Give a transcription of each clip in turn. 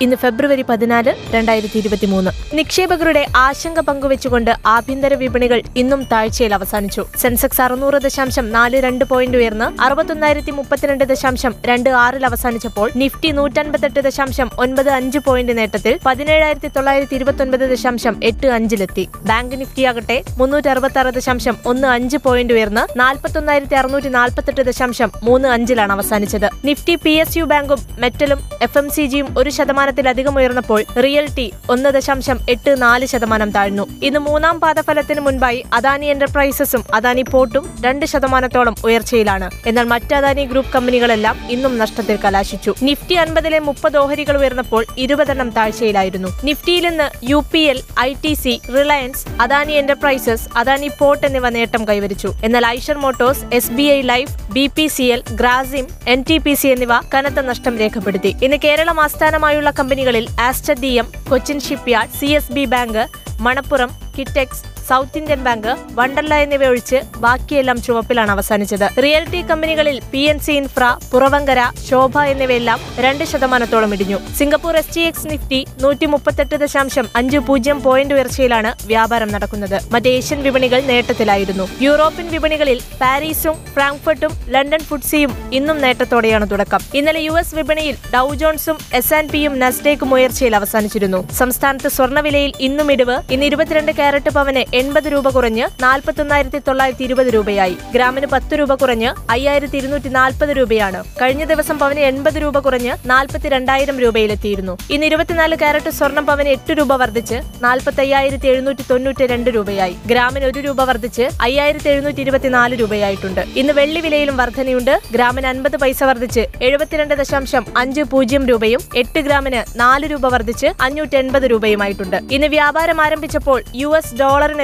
ഇന്ന് ഫെബ്രുവരി പതിനാല് രണ്ടായിരത്തി ഇരുപത്തി മൂന്ന് നിക്ഷേപകരുടെ ആശങ്ക പങ്കുവെച്ചുകൊണ്ട് ആഭ്യന്തര വിപണികൾ ഇന്നും താഴ്ചയിൽ അവസാനിച്ചു. സെൻസെക്സ് അറുന്നൂറ് ദശാംശം നാല് രണ്ട് പോയിന്റ് ഉയർന്ന് അറുപത്തൊന്നായിരത്തി മുപ്പത്തിരണ്ട് ദശാംശം രണ്ട് ആറിൽ അവസാനിച്ചപ്പോൾ നിഫ്റ്റി നൂറ്റൻപത്തെട്ട് ദശാംശം ഒൻപത് അഞ്ച് പോയിന്റ് നേട്ടത്തിൽ പതിനേഴായിരത്തി തൊള്ളായിരത്തി ഇരുപത്തൊൻപത് ദശാംശം എട്ട് അഞ്ചിലെത്തി. ബാങ്ക് നിഫ്റ്റിയാകട്ടെ മുന്നൂറ്റി അറുപത്തി ആറ് ദശാംശം ഒന്ന് അഞ്ച് പോയിന്റ് ഉയർന്ന് നാൽപ്പത്തൊന്നായിരത്തി അറുന്നൂറ്റി നാൽപ്പത്തെട്ട് ദശാംശം മൂന്ന് അഞ്ചിലാണ് അവസാനിച്ചത്. നിഫ്റ്റി പി എസ് യു ബാങ്കും മെറ്റലും എഫ് എം സി ജിയും ഒരു ശതമാനത്തിലധികം ഉയർന്നപ്പോൾ റിയൽറ്റി ഒന്ന് ദശാംശം എട്ട് നാല് ശതമാനം താഴ്ന്നു. ഇന്ന് മൂന്നാം പാദഫലത്തിന് മുൻപായി അദാനി എന്റർപ്രൈസസും അദാനി പോർട്ടും രണ്ട് ശതമാനത്തോളം ഉയർച്ചയിലാണ്. എന്നാൽ മറ്റ് അദാനി ഗ്രൂപ്പ് കമ്പനികളെല്ലാം ഇന്നും നഷ്ടത്തിൽ കലാശിച്ചു. നിഫ്റ്റി അൻപതിലെ മുപ്പത് ഓഹരികൾ ഉയർന്നപ്പോൾ ഇരുപതെണ്ണം താഴ്ചയിലായിരുന്നു. നിഫ്റ്റിയിൽ നിന്ന് U P L I T C Reliance Adani Enterprises Adani Port എന്നിവ നേട്ടം കൈവരിച്ചു. എന്നാൽ Eicher Motors S B I Life B P C L Grasim N T P C എന്നിവ കനത്ത നഷ്ടം രേഖപ്പെടുത്തി. ഇന്ന് കേരളം ആസ്ഥാനമായുള്ള കമ്പനികളിൽ Aster D M Cochin Shipyard C S B Bank Manappuram Kitex South Indian Bank Wonderla എന്നിവ ഒഴിച്ച് ബാക്കിയെല്ലാം ചുവപ്പിലാണ് അവസാനിച്ചത്. റിയൽറ്റി കമ്പനികളിൽ P N C Infra Puravankara Sobha എന്നിവയെല്ലാം രണ്ട് ശതമാനത്തോളം ഇടിഞ്ഞു. Singapore S T X Nifty നൂറ്റി മുപ്പത്തെട്ട് ദശാംശം അഞ്ച് പൂജ്യം പോയിന്റ് ഉയർച്ചയിലാണ് വ്യാപാരം നടക്കുന്നത്. മറ്റ് ഏഷ്യൻ വിപണികൾ നേട്ടത്തിലായിരുന്നു. യൂറോപ്യൻ വിപണികളിൽ പാരീസും ഫ്രാങ്ക്ഫർട്ടും ലണ്ടൻ ഫുഡ്സിയും ഇന്നും നേട്ടത്തോടെയാണ് തുടക്കം. ഇന്നലെ യു എസ് വിപണിയിൽ ഡൌ ജോൺസും എസ് ആൻഡ് പിയും നസ്ഡേക്കും ഉയർച്ചയിൽ അവസാനിച്ചിരുന്നു. സംസ്ഥാനത്ത് സ്വർണവിലയിൽ ഇന്നും ഇടിവ്. ഇന്ന് ഇരുപത്തിരണ്ട് കാരറ്റ് പവന് എൺപത് രൂപ കുറഞ്ഞ് നാൽപ്പത്തൊന്നായിരത്തി തൊള്ളായിരത്തി ഇരുപത് രൂപയായി. ഗ്രാമിന് പത്ത് രൂപ കുറഞ്ഞ് അയ്യായിരത്തി ഇരുന്നൂറ്റി നാൽപ്പത് രൂപയാണ്. കഴിഞ്ഞ ദിവസം പവന് എൺപത് രൂപ കുറഞ്ഞ് നാൽപ്പത്തി രണ്ടായിരം രൂപയിലെത്തിയിരുന്നു. ഇന്ന് ഇരുപത്തിനാല് കാരറ്റ് സ്വർണം പവന് എട്ട് രൂപ വർദ്ധിച്ച് നാൽപ്പത്തി അയ്യായിരത്തി എഴുന്നൂറ്റി തൊണ്ണൂറ്റി രണ്ട് രൂപയായി. ഗ്രാമിന് ഒരു രൂപ വർദ്ധിച്ച് അയ്യായിരത്തി എഴുന്നൂറ്റി ഇരുപത്തിനാല് രൂപയായിട്ടുണ്ട്. ഇന്ന് വെള്ളി വിലയിലും വർധനയുണ്ട്. ഗ്രാമിന് അൻപത് പൈസ വർദ്ധിച്ച് എഴുപത്തിരണ്ട് ദശാംശം അഞ്ച് പൂജ്യം രൂപയും എട്ട് ഗ്രാമിന് നാല് രൂപ വർദ്ധിച്ച് അഞ്ഞൂറ്റി എൺപത് രൂപയുമായിട്ടുണ്ട്. ഇന്ന് വ്യാപാരം ആരംഭിച്ചപ്പോൾ യു എസ്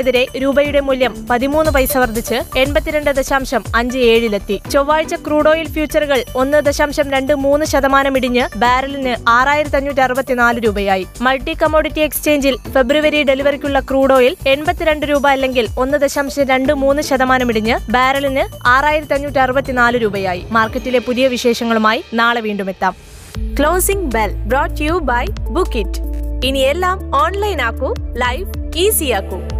ഡോളറിനെതിരെ രൂപയുടെ മൂല്യം പതിമൂന്ന് പൈസ വർദ്ധിച്ച് എൺപത്തിരണ്ട് ദശാംശം അഞ്ച് ഏഴിലെത്തി. ചൊവ്വാഴ്ച ക്രൂഡ് ഓയിൽ ഫ്യൂച്ചറുകൾ ഒന്ന് ദശാംശം രണ്ട് മൂന്ന് ശതമാനം ഇടിഞ്ഞ് ബാരലിന് ആറായിരത്തി അഞ്ഞൂറ്റി അറുപത്തിനാല് രൂപയായി. മൾട്ടി കമോഡിറ്റി എക്സ്ചേഞ്ചിൽ ഫെബ്രുവരി ഡെലിവറിക്കുള്ള ക്രൂഡ് ഓയിൽ എൺപത്തിരണ്ട് രൂപ അല്ലെങ്കിൽ ഒന്ന് ദശാംശം രണ്ട് മൂന്ന് ശതമാനം ഇടിഞ്ഞ് ബാരലിന് ആറായിരത്തി അഞ്ഞൂറ്റി അറുപത്തിനാല് രൂപയായി. മാർക്കറ്റിലെ പുതിയ വിശേഷങ്ങളുമായി നാളെ വീണ്ടും എത്താം. Closing bell brought you by book it ഇനി എല്ലാം ഓൺലൈൻ ആക്കൂ ലൈഫ് ഈസി ആക്കൂ.